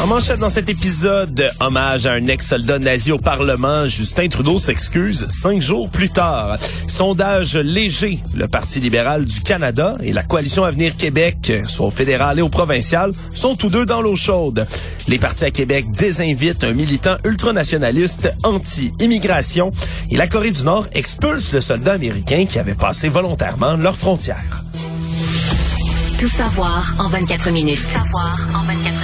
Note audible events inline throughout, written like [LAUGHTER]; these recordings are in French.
En manchette dans cet épisode, hommage à un ex-soldat nazi au Parlement, Justin Trudeau s'excuse cinq jours plus tard. Sondage léger, le Parti libéral du Canada et la Coalition Avenir Québec, soit au fédéral et au provincial, sont tous deux dans l'eau chaude. Les partis à Québec désinvitent un militant ultranationaliste anti-immigration et la Corée du Nord expulse le soldat américain qui avait passé volontairement leurs frontières. Tout savoir en 24 minutes. Tout savoir en 24 minutes.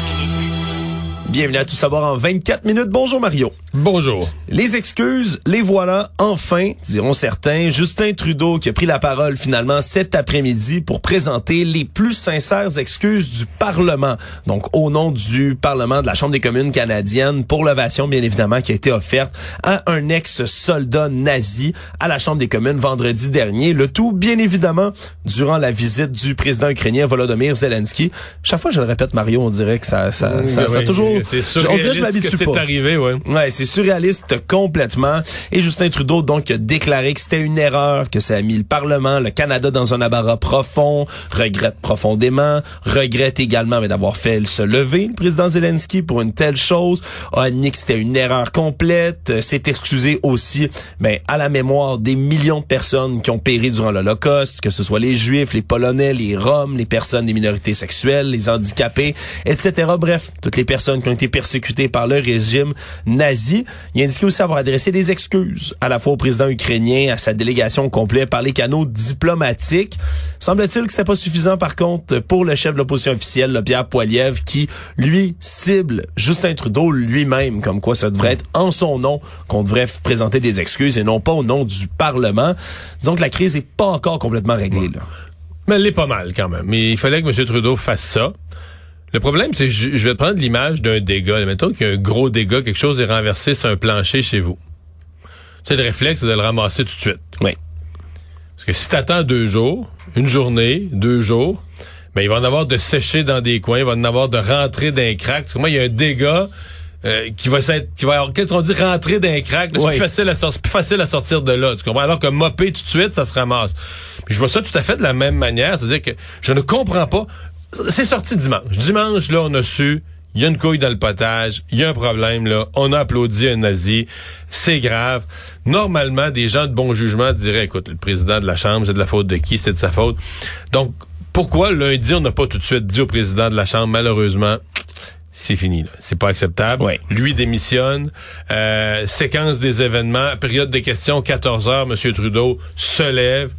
Bienvenue à Tout savoir en 24 minutes. Bonjour Mario. Bonjour. Les excuses, les voilà enfin, diront certains. Justin Trudeau qui a pris la parole finalement cet après-midi pour présenter les plus sincères excuses du Parlement. Donc au nom du Parlement de la Chambre des communes canadienne pour l'ovation bien évidemment qui a été offerte à un ex-soldat nazi à la Chambre des communes vendredi dernier. Le tout bien évidemment durant la visite du président ukrainien Volodymyr Zelensky. Chaque fois je le répète Mario, on dirait que ça ça, ça, ça a toujours c'est surréaliste que c'est arrivé, ouais. Ouais, c'est surréaliste complètement. Et Justin Trudeau, donc, a déclaré que c'était une erreur, que ça a mis le Parlement, le Canada dans un abarat profond, regrette profondément, regrette également d'avoir fait se lever, le président Zelensky, pour une telle chose, a admis que c'était une erreur complète, s'est excusé aussi, mais à la mémoire des millions de personnes qui ont péri durant l'Holocauste, que ce soit les Juifs, les Polonais, les Roms, les personnes des minorités sexuelles, les handicapés, etc. Bref, toutes les personnes qui ont été persécutés par le régime nazi. Il a indiqué aussi avoir adressé des excuses à la fois au président ukrainien, à sa délégation complète par les canaux diplomatiques. Semble-t-il que c'était pas suffisant par contre pour le chef de l'opposition officielle, le Pierre Poilievre, qui lui cible Justin Trudeau lui-même, comme quoi ça devrait être en son nom qu'on devrait présenter des excuses et non pas au nom du Parlement. Disons que la crise est pas encore complètement réglée. Là. Mais elle l'est pas mal quand même. Mais il fallait que M. Trudeau fasse ça. Le problème, c'est que je, vais te prendre l'image d'un dégât. Mettons qu'il y a un gros dégât, quelque chose est renversé sur un plancher chez vous. Tu le réflexe, c'est de le ramasser tout de suite. Oui. Parce que si t'attends deux jours, une journée, deux jours, ben, il va en avoir de sécher dans des coins, il va en avoir de rentrer dans un crack. Parce que moi, il y a un dégât euh, qui va être, qui va, qu'est-ce qu'on dit, rentrer dans un crack, c'est plus facile à sortir, plus facile à sortir de là. Tu comprends? Alors que mopper tout de suite, ça se ramasse. Puis je vois ça tout à fait de la même manière. C'est-à-dire que je ne comprends pas c'est sorti dimanche. Dimanche, là, on a su, il y a une couille dans le potage, il y a un problème, là. On a applaudi un nazi. C'est grave. Normalement, des gens de bon jugement diraient, écoute, le président de la Chambre, c'est de la faute de qui? C'est de sa faute. Donc, pourquoi lundi, on n'a pas tout de suite dit au président de la Chambre, malheureusement, c'est fini. C'est pas acceptable. Lui démissionne. Euh, séquence des événements. Période de questions, 14 heures. M. Trudeau se lève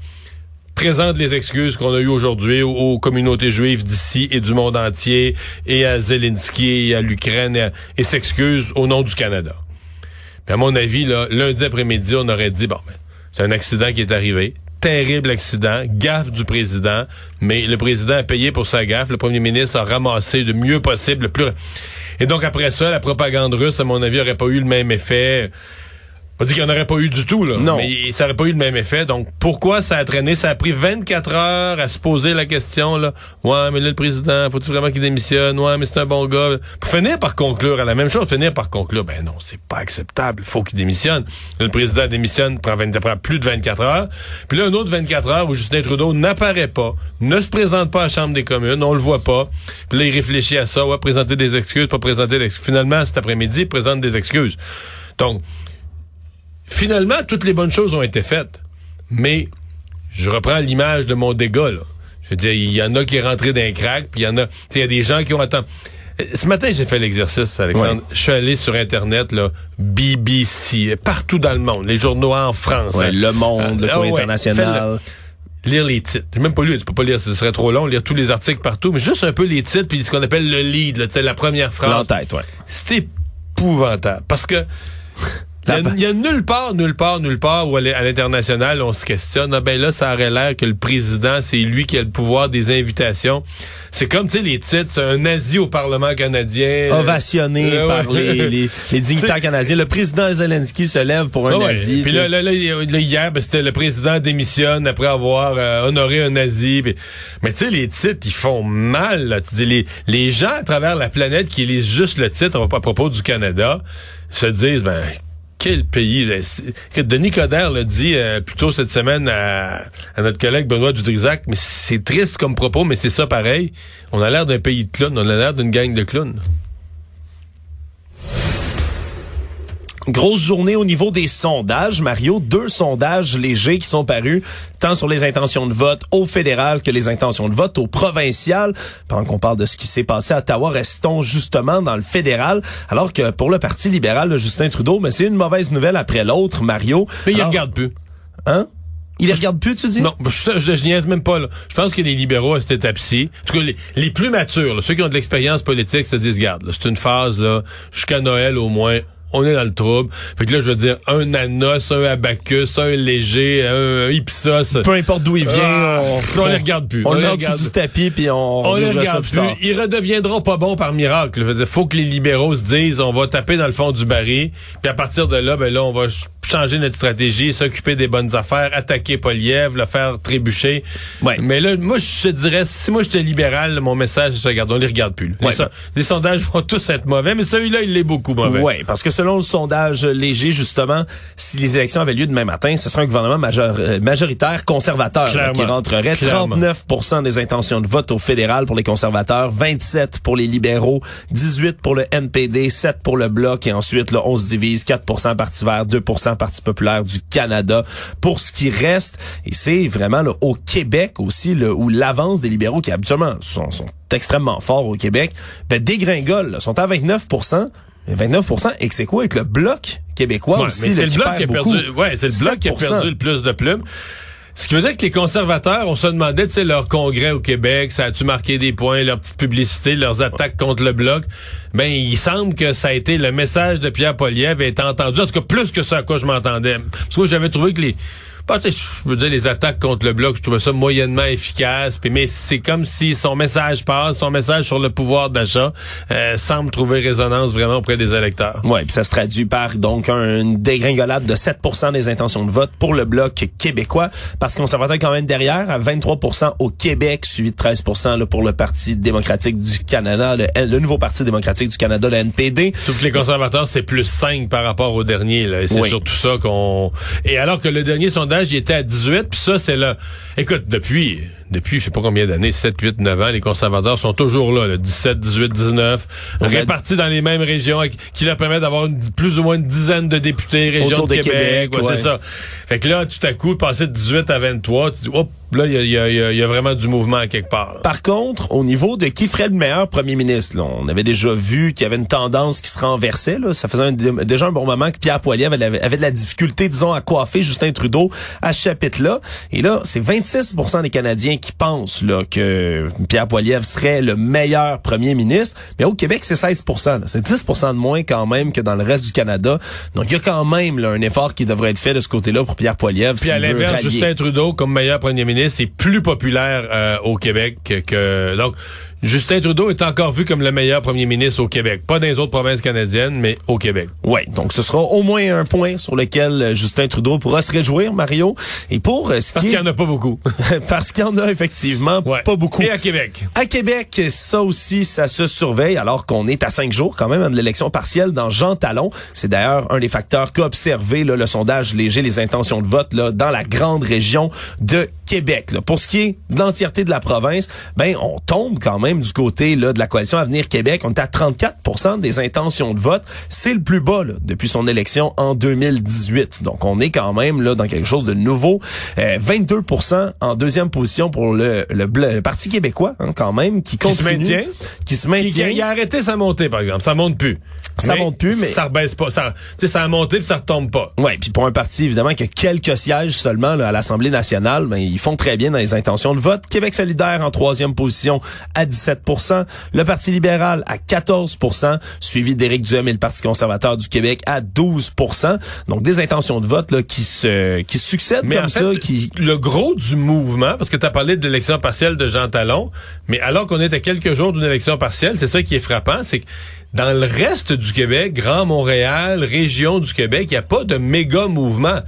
présente les excuses qu'on a eues aujourd'hui aux, communautés juives d'ici et du monde entier et à Zelensky et à l'Ukraine et, s'excuse au nom du Canada. Puis à mon avis, là, lundi après-midi, on aurait dit, bon, ben, c'est un accident qui est arrivé. Terrible accident, gaffe du président, mais le président a payé pour sa gaffe. Le premier ministre a ramassé le mieux possible, le plus... Et donc après ça, la propagande russe, à mon avis, aurait pas eu le même effet. Pas dit qu'il n'y en aurait pas eu du tout, là. Non. Mais ça n'aurait pas eu le même effet. Donc, pourquoi ça a traîné? Ça a pris 24 heures à se poser la question, là. Ouais, mais là, le président, faut-il vraiment qu'il démissionne? Ouais, mais c'est un bon gars. Pour finir par conclure à la même chose, finir par conclure, ben non, c'est pas acceptable. Il faut qu'il démissionne. le président démissionne, prend, 20, prend plus de 24 heures. Puis là, un autre 24 heures où Justin Trudeau n'apparaît pas, ne se présente pas à la Chambre des communes, on le voit pas. Puis là, il réfléchit à ça, ouais, présenter des excuses, pas présenter des excuses. Finalement, cet après-midi, il présente des excuses. Donc, finalement, toutes les bonnes choses ont été faites. Mais je reprends l'image de mon dégât, là. Je veux dire, il y en a qui est rentré d'un crack, puis il y en a, il y a des gens qui ont attendu. Euh, ce matin, j'ai fait l'exercice, Alexandre. Je suis allé sur Internet, là, BBC, partout dans le monde, les journaux en France. Hein. le Monde, le euh, international. lire les titres. J'ai même pas lu, tu peux pas lire, ce serait trop long, lire tous les articles partout, mais juste un peu les titres, puis ce qu'on appelle le lead, là, la première phrase. tête, ouais. C'est épouvantable. Parce que Il y, a, nulle part, nulle part, nulle part où à l'international, on se questionne. Ah ben là, ça aurait l'air que le président, c'est lui qui a le pouvoir des invitations. C'est comme, tu sais, les titres, c'est un nazi au Parlement canadien. Ovationné [LAUGHS] euh, par les, les, les, dignitaires canadiens. Le président Zelensky se lève pour un nazi. Puis là, là, là, hier, ben, c'était le président démissionne après avoir euh, honoré un nazi. Mais tu sais, les titres, ils font mal. Là. Tu dis, les, les gens à travers la planète qui lisent juste le titre à propos du Canada se disent, ben quel pays. Denis Coderre l'a dit euh, plus tôt cette semaine à, notre collègue Benoît Dudrisac, mais c'est triste comme propos, mais c'est ça pareil. On a l'air d'un pays de clowns, on a l'air d'une gang de clowns. Grosse journée au niveau des sondages, Mario. Deux sondages légers qui sont parus tant sur les intentions de vote au fédéral que les intentions de vote au provincial. Pendant qu'on parle de ce qui s'est passé à Ottawa, restons justement dans le fédéral. Alors que pour le Parti libéral, Justin Trudeau, mais c'est une mauvaise nouvelle après l'autre, Mario. Mais il regarde plus. Hein? Il les regarde plus, tu dis? Non, je, je, niaise même pas. Là. Je pense que les libéraux à cette étape-ci, en tout cas les, plus matures, ceux qui ont de l'expérience politique, se disent, garde, c'est une phase là, jusqu'à Noël au moins, on est dans le trouble. Fait que là, je veux dire, un Anos, un Abacus, un Léger, un Ipsos. Peu importe d'où il vient, ah, on, on, les regarde plus. On, on les regarde du tapis puis on, on les regarde plus. Ils redeviendront pas bons par miracle. Je veux dire, faut que les libéraux se disent, on va taper dans le fond du baril, puis à partir de là, ben là, on va changer notre stratégie, s'occuper des bonnes affaires, attaquer Poliev, le faire trébucher. Ouais. Mais là, moi, je te dirais, si moi j'étais libéral, mon message, c'est regarde, on les regarde plus. Les, sondages [LAUGHS] vont tous être mauvais, mais celui-là, il est beaucoup mauvais. Oui, parce que selon le sondage léger, justement, si les élections avaient lieu demain matin, ce serait un gouvernement euh, majoritaire conservateur qui rentrerait. 39% des intentions de vote au fédéral pour les conservateurs, 27 pour les libéraux, 18 pour le NPD, 7 pour le Bloc et ensuite, là, on se divise 4% Parti vert, 2 Parti populaire du Canada pour ce qui reste. Et c'est vraiment là, au Québec aussi là, où l'avance des libéraux qui habituellement sont, sont extrêmement forts au Québec, ben dégringole, là, sont à 29% 29% et c'est quoi? Avec le bloc québécois aussi c'est le bloc qui a perdu ouais, c'est le bloc qui a perdu le plus de plumes. Ce qui veut dire que les conservateurs, on se demandait, tu sais, leur congrès au Québec, ça a-tu marqué des points, leur petite publicité, leurs attaques contre le bloc? Ben, il semble que ça a été le message de Pierre Poliev été entendu, en tout cas plus que ça à quoi je m'entendais. Parce que j'avais trouvé que les bah, je veux dire, les attaques contre le bloc, je trouvais ça moyennement efficace. Puis, mais c'est comme si son message passe, son message sur le pouvoir d'achat euh, semble trouver résonance vraiment auprès des électeurs. Oui, puis ça se traduit par donc une dégringolade de 7% des intentions de vote pour le bloc québécois. Parce qu'on s'en va quand même derrière, à 23% au Québec, suivi de 13 là, pour le Parti démocratique du Canada, le, nouveau Parti démocratique du Canada, le NPD. Sauf que les conservateurs, c'est plus 5 par rapport au dernier. Là, et c'est surtout ça qu'on... Et alors que le dernier sondage il était à 18, puis ça, c'est là. Écoute, depuis, depuis je sais pas combien d'années, 7, 8, 9 ans, les conservateurs sont toujours là, là 17, 18, 19, répartis dans les mêmes régions, qui leur permettent d'avoir plus ou moins une dizaine de députés, région de Québec, c'est ça. Fait que là, tout à coup, passer de 18 à 23, tu dis, hop, là, il y a, y a, vraiment du mouvement à quelque part. Par contre, au niveau de qui ferait le meilleur premier ministre, là, on avait déjà vu qu'il y avait une tendance qui se renversait. Là. Ça faisait déjà un bon moment que Pierre Poilievre avait, avait, de la difficulté, disons, à coiffer Justin Trudeau à ce chapitre-là. Et là, c'est 26% des Canadiens qui pensent là, que Pierre Poilievre serait le meilleur premier ministre. Mais au Québec, c'est 16 C'est 10 de moins quand même que dans le reste du Canada. Donc, il y a quand même là, un effort qui devrait être fait de ce côté-là pour Pierre Poilievre. Puis à l'inverse, Justin Trudeau, comme meilleur premier ministre, est plus populaire euh, au Québec que... Donc, Justin Trudeau est encore vu comme le meilleur premier ministre au Québec. Pas dans les autres provinces canadiennes, mais au Québec. Oui, donc ce sera au moins un point sur lequel euh, Justin Trudeau pourra se réjouir, Mario. Et pour euh, ce Parce qu'il n'y en a pas beaucoup. [LAUGHS] Parce qu'il y en a effectivement pas beaucoup. Et à Québec. À Québec, ça aussi, ça se surveille alors qu'on est à cinq jours quand même de l'élection partielle dans Jean Talon. C'est d'ailleurs un des facteurs qu'a observé là, le sondage léger, les intentions de vote là, dans la grande région de Québec. Là. Pour ce qui est de l'entièreté de la province, ben on tombe quand même du côté là, de la coalition Avenir Québec. On est à 34% des intentions de vote. C'est le plus bas là, depuis son élection en 2018. Donc on est quand même là dans quelque chose de nouveau. 22% euh, en deuxième position pour le, le, Parti québécois hein, quand même qui continue. Qui se maintient. Qui se maintient. il a arrêté sa montée par exemple. Ça monte plus. Ça monte plus, mais ça rebaisse pas. Ça, ça a monté puis ça retombe pas. Ouais, puis pour un parti évidemment qui a quelques sièges seulement là, à l'Assemblée nationale, ben ils font très bien dans les intentions de vote. Québec solidaire en troisième position à 17% Le Parti libéral à 14% suivi d'Éric Duhem et le Parti conservateur du Québec à 12% Donc des intentions de vote là, qui se qui succèdent comme ça. Qui... Le gros du mouvement, parce que tu as parlé de l'élection partielle de Jean Talon, mais alors qu'on est à quelques jours d'une élection partielle, c'est ça qui est frappant, c'est que dans le reste du Québec, Grand Montréal, région du Québec, il n'y a pas de méga mouvement.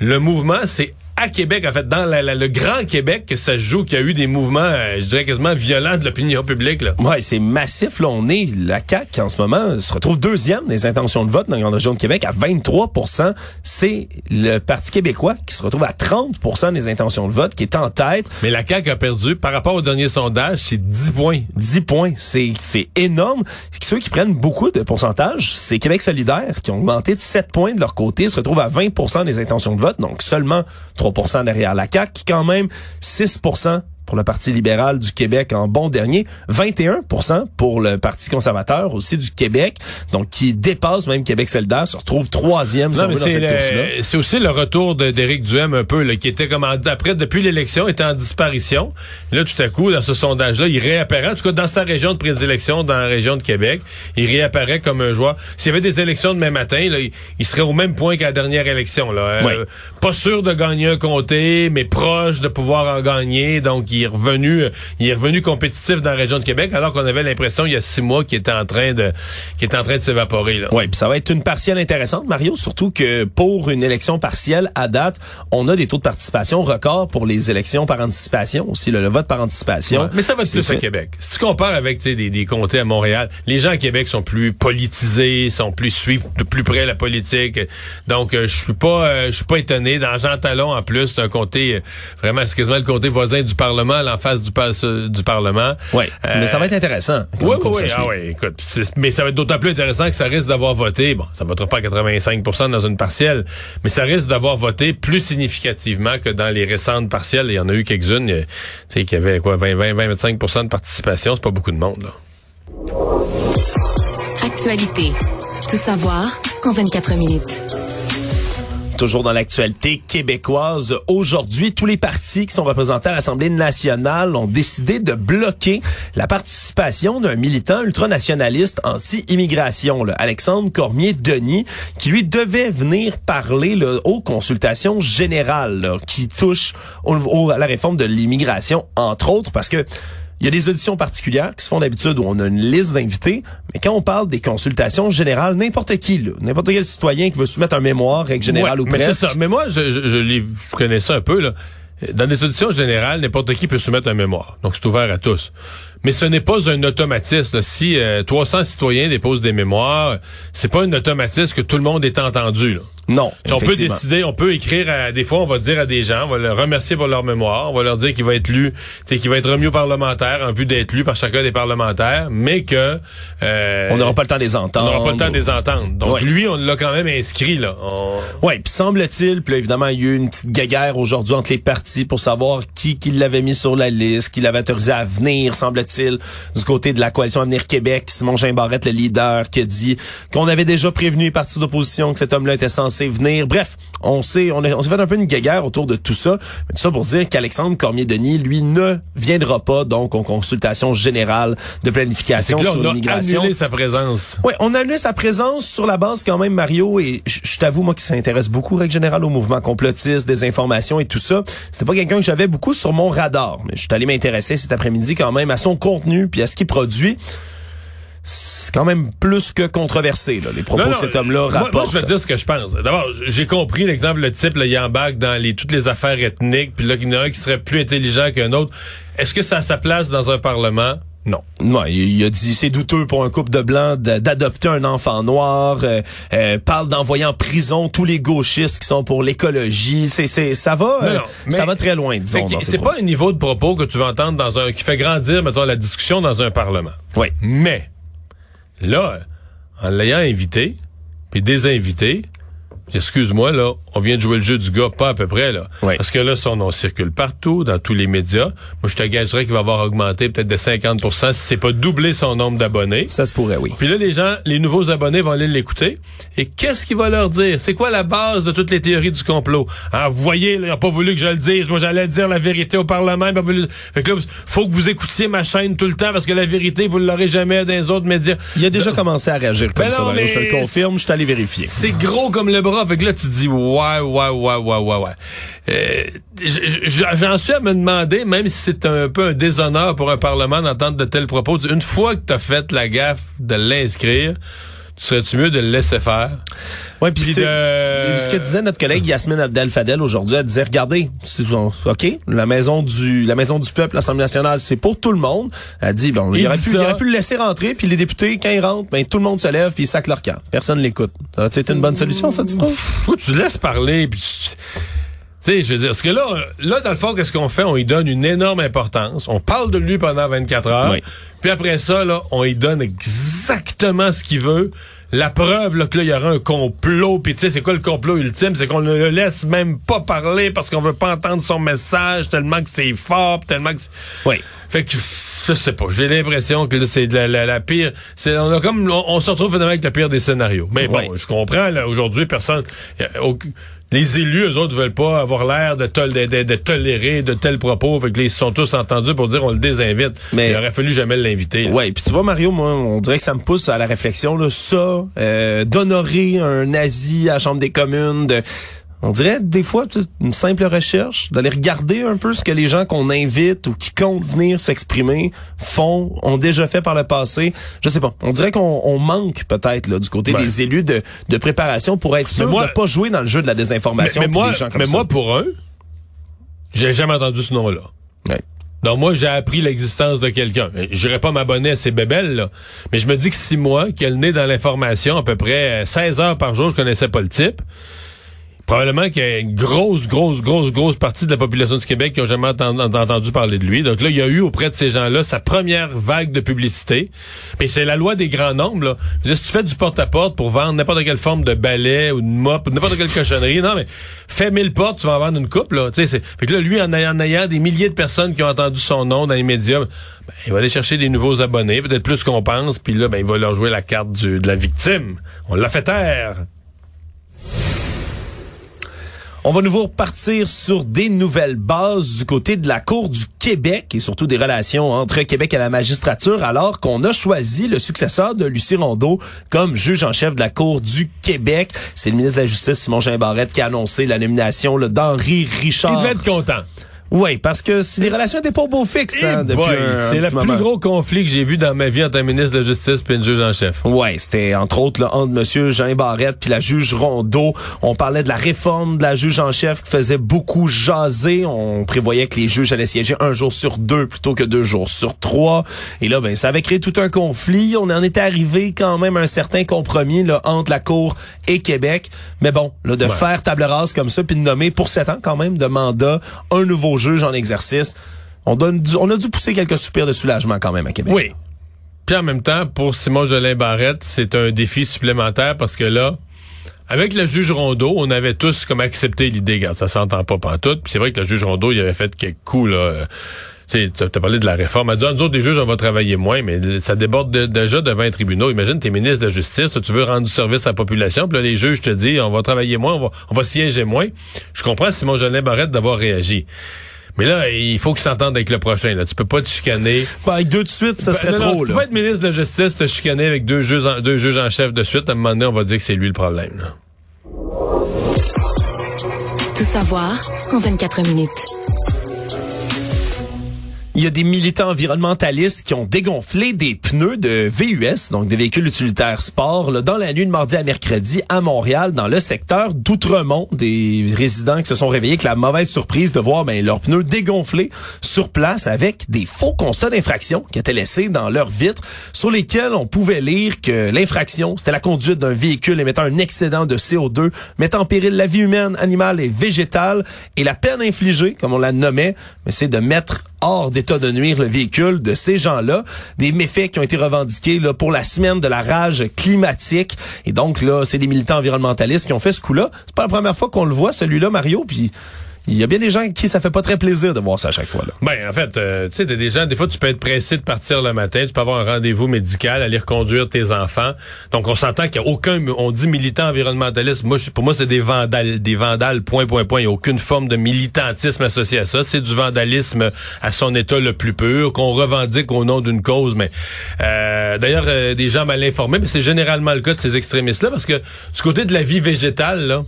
Le mouvement, c'est à Québec, en fait, dans le grand Québec, que ça se joue, qu'il y a eu des mouvements, euh, je dirais quasiment violents de l'opinion publique. Là. Ouais, c'est massif. Là, on est la CAQ en ce moment se retrouve deuxième des intentions de vote dans la grande région de Québec à 23% C'est le Parti québécois qui se retrouve à 30% des intentions de vote, qui est en tête. Mais la CAQ a perdu par rapport au dernier sondage, c'est 10 points. 10 points, c'est c'est énorme. Ceux qui prennent beaucoup de pourcentage, c'est Québec solidaire qui ont augmenté de 7 points de leur côté, se retrouve à 20% des intentions de vote, donc seulement 3 derrière la CAQ, qui quand même 6 pour le Parti libéral du Québec en bon dernier, 21% pour le Parti conservateur aussi du Québec, donc qui dépasse même Québec solidaire, se retrouve troisième non, C'est aussi le retour d'Éric Duhem un peu, là, qui était comme après depuis l'élection, était en disparition. là, tout à coup, dans ce sondage-là, il réapparaît, en tout cas dans sa région de prédilection, dans la région de Québec, il réapparaît comme un joueur. S'il y avait des élections demain matin, là, il, serait au même point qu'à la dernière élection. Là. Euh, pas sûr de gagner un comté, mais proche de pouvoir en gagner, donc il est revenu, il est revenu compétitif dans la région de Québec, alors qu'on avait l'impression il y a six mois qu'il était en train de, qu'il était en train de s'évaporer. Oui, puis ça va être une partielle intéressante, Mario, surtout que pour une élection partielle à date, on a des taux de participation records pour les élections par anticipation aussi, le, vote par anticipation. mais ça va être plus à Québec. Si tu compares avec des, des comtés à Montréal, les gens à Québec sont plus politisés, sont plus suivent de plus près la politique. Donc euh, je suis pas, euh, je suis pas étonné. Dans Jean Talon en plus, c'est un comté euh, vraiment, excuse-moi, le comté voisin du Parlement en face du, du Parlement. Oui, mais ça va être intéressant. Oui, oui, ah, oui, écoute, mais ça va être d'autant plus intéressant que ça risque d'avoir voté, bon, ça ne votera pas à 85% dans une partielle, mais ça risque d'avoir voté plus significativement que dans les récentes partielles. Il y en a eu quelques-unes, tu sais, qui avaient quoi, 20, 20, 25 de participation, c'est pas beaucoup de monde, là. Actualité. Tout savoir en 24 minutes toujours dans l'actualité québécoise. Aujourd'hui, tous les partis qui sont représentés à l'Assemblée nationale ont décidé de bloquer la participation d'un militant ultranationaliste anti-immigration, Alexandre Cormier-Denis, qui lui devait venir parler aux consultations générales qui touchent à la réforme de l'immigration, entre autres, parce que il y a des auditions particulières qui se font d'habitude où on a une liste d'invités, mais quand on parle des consultations générales, n'importe qui, n'importe quel citoyen qui veut soumettre un mémoire, règle générale ou mais presque. ça. Mais moi, je, je, je, connais ça un peu. Là. Dans les auditions générales, n'importe qui peut soumettre un mémoire. Donc, c'est ouvert à tous. Mais ce n'est pas un automatisme. Si 300 euh, citoyens déposent des mémoires, c'est pas un automatisme que tout le monde est entendu. Là. Non. On peut décider, on peut écrire à des fois, on va dire à des gens, on va leur remercier pour leur mémoire, on va leur dire qu'il va être lu, qu'il va être remis aux parlementaires en vue d'être lu par chacun des parlementaires, mais que euh, on n'aura pas le temps de les entendre. On n'aura pas le temps de les entendre. Donc lui, on l'a quand même inscrit là. Oui, puis semble-t-il, puis évidemment, il y a eu une petite guéguerre aujourd'hui entre les partis pour savoir qui qui l'avait mis sur la liste, qui l'avait autorisé à venir, semble-t-il, du côté de la coalition Avenir Québec, Simon Jean Barrette, le leader, qui a dit qu'on avait déjà prévenu les partis d'opposition que cet homme-là était censé venir. Bref, on sait, on, on s'est fait un peu une guéguerre autour de tout ça. Mais tout ça pour dire qu'Alexandre Cormier-Denis, lui, ne viendra pas donc aux consultations générales de planification sur l'immigration. On a annulé sa présence. Oui, on a annulé sa présence sur la base quand même, Mario, et je t'avoue, moi, qui s'intéresse beaucoup, règle générale, au mouvement complotiste, des informations et tout ça. C'était pas quelqu'un que j'avais beaucoup sur mon radar. Mais je suis allé m'intéresser cet après-midi quand même à son contenu puis à ce qu'il produit c'est quand même plus que controversé, là, les propos que cet homme-là rapporte. Moi, je vais te dire ce que je pense. D'abord, j'ai compris l'exemple, le type, là, il embarque dans les, toutes les affaires ethniques, puis là, il y en a un qui serait plus intelligent qu'un autre. Est-ce que ça a sa place dans un parlement? Non. Non, il, a dit c'est douteux pour un couple de blancs d'adopter un enfant noir. Euh, euh, parle d'envoyer en prison tous les gauchistes qui sont pour l'écologie. C'est c'est ça va euh, ça va très loin disons. C'est pas un niveau de propos que tu vas entendre dans un qui fait grandir mettons la discussion dans un parlement. Oui. Mais Là, en l'ayant invité, puis désinvité, excuse-moi, là, on vient de jouer le jeu du gars, pas à peu près, là. Oui. Parce que là, son nom circule partout, dans tous les médias. Moi, je te gagerais qu'il va avoir augmenté peut-être de 50% si c'est pas doublé son nombre d'abonnés. Ça se pourrait, oui. Puis là, les gens, les nouveaux abonnés vont aller l'écouter. Et qu'est-ce qu'il va leur dire? C'est quoi la base de toutes les théories du complot? Ah, vous voyez, là, il a pas voulu que je le dise. Moi, j'allais dire la vérité au Parlement. il a pas voulu... Fait que là, faut que vous écoutiez ma chaîne tout le temps parce que la vérité, vous l'aurez jamais dans les autres médias. Il a déjà commencé à réagir comme Mais ça, non, mais je te le confirme, je suis allé vérifier. C'est gros comme le bras. Fait que là, tu dis, ouais, ouais, ouais, ouais, ouais, ouais. Euh, J'en suis à me demander, même si c'est un peu un déshonneur pour un Parlement d'entendre de tels propos, une fois que tu as fait la gaffe de l'inscrire, serais-tu mieux de le laisser faire? Ouais, puis de- ce que disait notre collègue Yasmine Abdel Fadel aujourd'hui, elle disait regardez, c'est- OK, la maison du la maison du peuple, l'Assemblée nationale, c'est pour tout le monde. Elle dit bon, il, Il aurait dit pu, il aurait pu le laisser rentrer puis les députés quand ils rentrent, ben tout le monde se lève puis ils sacent leur camp. Personne l'écoute. Ça a-tu été une bonne solution ça tu trouves? Tu laisses parler. Puis tu tu sais, je veux dire, parce que là, là, dans le fond, qu'est-ce qu'on fait? On lui donne une énorme importance. On parle de lui pendant 24 heures. Oui. Puis après ça, là, on lui donne exactement ce qu'il veut. La preuve, là, que là, il y aura un complot. Puis tu sais, c'est quoi le complot ultime? C'est qu'on ne le laisse même pas parler parce qu'on veut pas entendre son message tellement que c'est fort, tellement que... Oui. Fait que je sais pas, j'ai l'impression que là, c'est de la, la, la pire. C'est on a comme on, on se retrouve finalement avec le pire des scénarios. Mais bon, je comprends là aujourd'hui personne y a aucun- les élus eux autres veulent pas avoir l'air de, tol- de, de- de tolérer de tels propos, fait que ils sont tous entendus pour dire on le désinvite. Mais- il aurait fallu jamais l'inviter. Ouais, puis tu vois Mario, moi on dirait que ça me pousse à la réflexion là, ça euh, d'honorer un nazi à la Chambre des communes de on dirait des fois une simple recherche, d'aller regarder un peu ce que les gens qu'on invite ou qui comptent venir s'exprimer font, ont déjà fait par le passé. Je sais pas. On dirait qu'on on manque peut-être là du côté Ouais. des élus de, de préparation pour être sûr moi- de pas jouer dans le jeu de la désinformation. mais moi, des gens comme mais ça. moi pour un, j'ai jamais entendu ce nom-là. Ouais. Donc moi, j'ai appris l'existence de quelqu'un. J'irai pas m'abonner à ces bébelles, là. Mais je me dis que si moi, qui ai le nez dans l'information, à peu près 16 heures par jour, je connaissais pas le type, probablement qu'il y a une grosse, grosse, grosse, grosse partie de la population du Québec qui n'a jamais entendu, parler de lui. Donc là, il y a eu auprès de ces gens-là sa première vague de publicité. Puis c'est la loi des grands nombres. Là. Dire, si tu fais du porte-à-porte pour vendre n'importe quelle forme de balai ou de mop n'importe quelle cochonnerie, non, mais fais 1000 portes, tu vas en vendre une coupe. Là. Fait que là, lui, en ayant, des milliers de personnes qui ont entendu son nom dans les médias, ben, il va aller chercher des nouveaux abonnés, peut-être plus qu'on pense, puis là, ben, il va leur jouer la carte de la victime. On l'a fait taire. On va nouveau repartir sur des nouvelles bases du côté de la Cour du Québec et surtout des relations entre Québec et la magistrature alors qu'on a choisi le successeur de Lucie Rondeau comme juge en chef de la Cour du Québec. C'est le ministre de la Justice, Simon Jean Barrette, qui a annoncé la nomination d'Henri Richard. Il devait être content. Oui, parce que si les relations étaient pas au beau fixe hein, Eh depuis boy, un, un c'est le plus moment. gros conflit que j'ai vu dans ma vie entre un ministre de la Justice et une juge en chef. Ouais, c'était entre autres là, entre Monsieur Jean Barrette puis la juge Rondeau. On parlait de la réforme de la juge en chef qui faisait beaucoup jaser. On prévoyait que les juges allaient siéger un jour sur deux plutôt que deux jours sur trois. Et là, ben, ça avait créé tout un conflit. On en était arrivé quand même à un certain compromis là, entre la Cour et Québec. Mais bon, là, de faire table rase comme ça puis de nommer pour sept ans quand même de mandat un nouveau en exercice. On, a dû pousser quelques soupirs de soulagement quand même à Québec. Oui. Puis en même temps, pour Simon Jolin Barrette, c'est un défi supplémentaire parce que là, avec le juge Rondeau, on avait tous comme accepté l'idée, regarde, ça s'entend pas pantoute. Puis c'est vrai que le juge Rondeau, il avait fait quelques coups, là. euh, tu t'as parlé de la réforme. Elle dit, ah, autres, juges, on va travailler moins, mais ça déborde de- déjà devant un tribunal. Imagine, t'es ministre de Justice, tu veux rendre du service à la population, puis là, les juges te disent, on va travailler moins, on va, on va siéger moins. Je comprends Simon Jolin Barrette d'avoir réagi. Mais là, il faut qu'il s'entende avec le prochain. Là. Tu peux pas te chicaner. Ben, avec deux de suite, ça Ben, serait non, non, trop. tu peux là. pas être ministre de la Justice, te chicaner avec deux juges, en, deux juges en chef de suite. À un moment donné, on va dire que c'est lui le problème. là. Tout savoir en 24 minutes. Il y a des militants environnementalistes qui ont dégonflé des pneus de VUS, donc des véhicules utilitaires sport, dans la nuit de mardi à mercredi à Montréal, dans le secteur d'Outremont. Des résidents qui se sont réveillés avec la mauvaise surprise de voir ben, leurs pneus dégonflés sur place avec des faux constats d'infraction qui étaient laissés dans leurs vitres, sur lesquels on pouvait lire que l'infraction, c'était la conduite d'un véhicule émettant un excédent de CO2, mettant en péril la vie humaine, animale et végétale, et la peine infligée, comme on la nommait, mais c'est de mettre hors d'état de nuire le véhicule de ces gens-là. Des méfaits qui ont été revendiqués là, pour la semaine de la rage climatique. Et donc, là, c'est des militants environnementalistes qui ont fait ce coup-là. C'est pas la première fois qu'on le voit, celui-là, Mario, puis il y a bien des gens qui ça fait pas très plaisir de voir ça à chaque fois. Là. Ben, en fait, euh, tu sais, des gens, des fois, tu peux être pressé de partir le matin, tu peux avoir un rendez-vous médical, aller reconduire tes enfants. Donc, on s'entend qu'il n'y a aucun, on dit militant environnementaliste. Moi, pour moi, c'est des vandales, des vandales, point, point, point. Il n'y a aucune forme de militantisme associé à ça. C'est du vandalisme à son état le plus pur, qu'on revendique au nom d'une cause. Mais, euh, d'ailleurs, euh, des gens mal informés, mais c'est généralement le cas de ces extrémistes-là, parce que du côté de la vie végétale, là,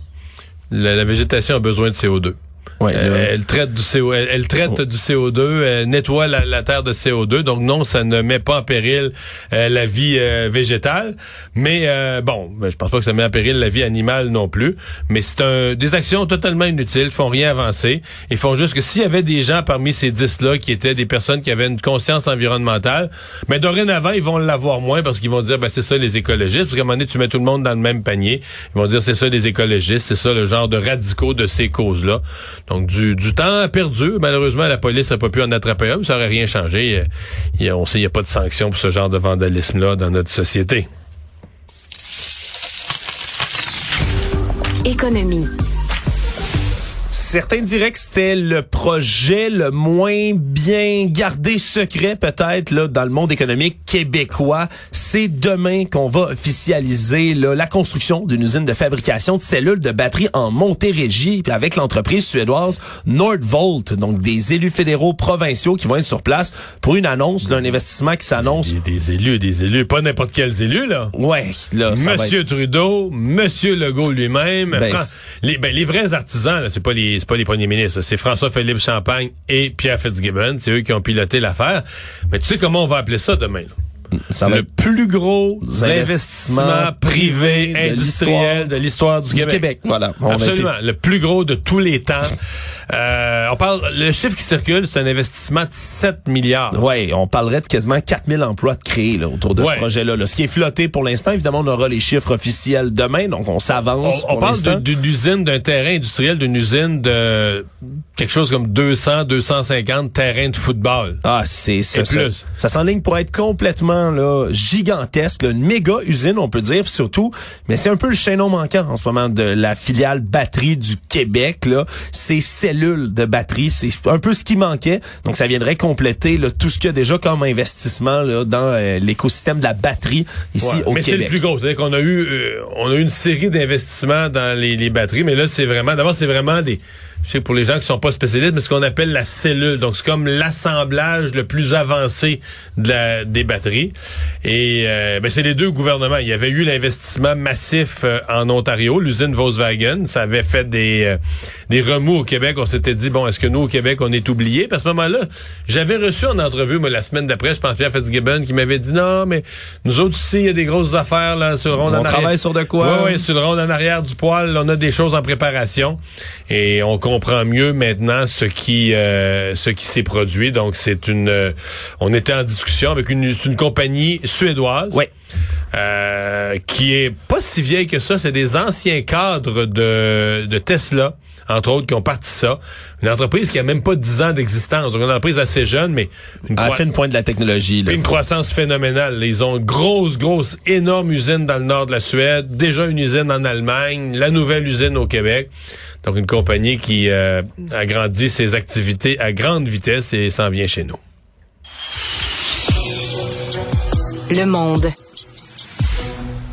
la, la végétation a besoin de CO2. Ouais, Euh, elle traite du CO, elle, elle traite du CO2, elle nettoie la, la terre de CO2. Donc non, ça ne met pas en péril euh, la vie euh, végétale, mais bon, je pense pas que ça met en péril la vie animale non plus. Mais c'est un des actions totalement inutiles, font rien avancer. Ils font juste que s'il y avait des gens parmi ces dix là qui étaient des personnes qui avaient une conscience environnementale, mais dorénavant ils vont l'avoir moins parce qu'ils vont dire ben c'est ça les écologistes. Parce qu'à un moment donné tu mets tout le monde dans le même panier. Ils vont dire c'est ça les écologistes, c'est ça le genre de radicaux de ces causes là. Donc, du, du temps perdu. Malheureusement, la police n'a pas pu en attraper un, mais ça aurait rien changé. Y a- on sait qu'il n'y a pas de sanction pour ce genre de vandalisme-là dans notre société. Économie. Certains diraient que c'était le projet le moins bien gardé secret peut-être là dans le monde économique québécois. C'est demain qu'on va officialiser là, la construction d'une usine de fabrication de cellules de batterie en Montérégie puis avec l'entreprise suédoise Nordvolt, donc des élus fédéraux provinciaux qui vont être sur place pour une annonce d'un investissement qui s'annonce. Des, des élus, des élus, pas n'importe quels élus, là. Ouais, là ça va Monsieur Trudeau, Monsieur Legault lui-même, Ben, les, ben, les vrais artisans, là, c'est pas les, c'est pas les premiers ministres, c'est François-Philippe Champagne et Pierre Fitzgibbon, c'est eux qui ont piloté l'affaire. Mais tu sais comment on va appeler ça demain? Être, ça va le plus gros investissement privé de industriel de l'histoire du, du Québec. Québec. Voilà. On Absolument, le plus gros de tous les temps. [LAUGHS] Euh, on parle, le chiffre qui circule, c'est un investissement de 7 milliards. Ouais, on parlerait de quasiment 4000 emplois de créés là, autour de Ouais. ce projet-là. là. Ce qui est flotté pour l'instant, évidemment, on aura les chiffres officiels demain, donc on On, s'avance on pour parle d'une usine, d'un terrain industriel, d'une usine de quelque chose comme 200, 250 terrains de football. Ah, c'est ça. Plus. ça s'enligne pour être complètement là gigantesque, là, une méga usine, on peut dire, surtout. Mais c'est un peu le chaînon manquant en ce moment de la filiale batterie du Québec. Là, ces cellules de batterie, c'est un peu ce qui manquait. Donc, ça viendrait compléter là, tout ce qu'il y a déjà comme investissement là, dans euh, l'écosystème de la batterie ici Ouais, au mais c'est le Québec. plus gros. C'est-à-dire qu'on a eu, euh, on a eu une série d'investissements dans les, les batteries, mais là, c'est vraiment, d'abord, c'est vraiment des, sais pour les gens qui sont pas spécialistes, mais ce qu'on appelle la cellule. Donc, c'est comme l'assemblage le plus avancé de des batteries. Et euh, ben, c'est les deux gouvernements. Il y avait eu l'investissement massif euh, en Ontario, l'usine Volkswagen. Ça avait fait des, euh, des remous au Québec. On s'était dit, bon, est-ce que nous, au Québec, on est oubliés? Puis à ce moment-là, j'avais reçu en entrevue, moi, la semaine d'après, je pense, Pierre Fitzgibbon, qui m'avait dit, non, mais nous autres ici, il y a des grosses affaires, là, sur le rond On en arrière. travaille sur de quoi? Oui, oui, sur le rond en arrière du poil, on a des choses en préparation. Et on comprend mieux maintenant ce qui euh, ce qui s'est produit. Donc, c'est une... euh, on était en discussion avec une, une compagnie suédoise. Ouais. euh, qui est pas si vieille que ça. C'est des anciens cadres de, de Tesla, entre autres, qui ont parti ça. Une entreprise qui a même pas 10 ans d'existence. Donc, une entreprise assez jeune, mais une, À la croi- fine pointe de la technologie. Là. une croissance phénoménale. Ils ont une grosse, grosse, énorme usine dans le nord de la Suède, déjà une usine en Allemagne, la nouvelle usine au Québec. Donc une compagnie qui euh, agrandit ses activités à grande vitesse et s'en vient chez nous. Le monde.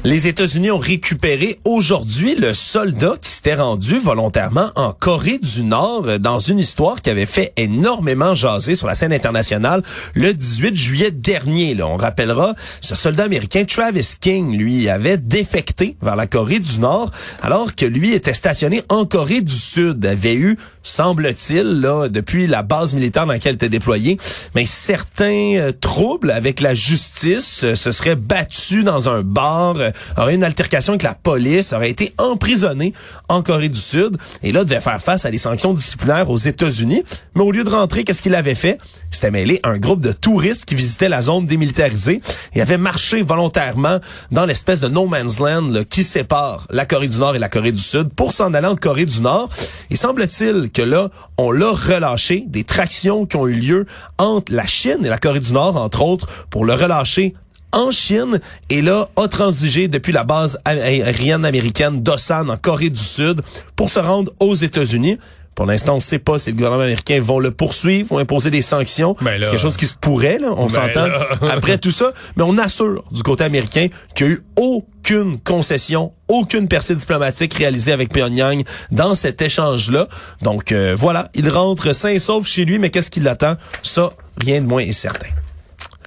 Les États-Unis ont récupéré aujourd'hui le soldat qui s'était rendu volontairement en Corée du Nord euh, dans une histoire qui avait fait énormément jaser sur la scène internationale le 18 juillet dernier. Là. On rappellera, ce soldat américain Travis King, lui, avait défecté vers la Corée du Nord alors que lui était stationné en Corée du Sud, avait eu, semble-t-il, là, depuis la base militaire dans laquelle il était déployé, mais certains euh, troubles avec la justice, euh, se seraient battus dans un bar, aurait eu une altercation avec la police, aurait été emprisonné en Corée du Sud et là devait faire face à des sanctions disciplinaires aux États-Unis. Mais au lieu de rentrer, qu'est-ce qu'il avait fait? Il s'était mêlé un groupe de touristes qui visitaient la zone démilitarisée et avait marché volontairement dans l'espèce de no man's land qui sépare la Corée du Nord et la Corée du Sud pour s'en aller en Corée du Nord. Et semble-t-il que là, on l'a relâché, des tractions qui ont eu lieu entre la Chine et la Corée du Nord, entre autres, pour le relâcher en Chine et là a transigé depuis la base aérienne américaine d'Osan en Corée du Sud pour se rendre aux États-Unis. Pour l'instant, on ne sait pas si le gouvernement américain vont le poursuivre, vont imposer des sanctions. Ben c'est quelque chose qui se pourrait, là, on Ben s'entend, [LAUGHS] après tout ça. Mais on assure du côté américain qu'il n'y a eu aucune concession, aucune percée diplomatique réalisée avec Pyongyang dans cet échange-là. Donc euh, voilà, il rentre sain et sauf chez lui, mais qu'est-ce qui l'attend? Ça, rien de moins est certain.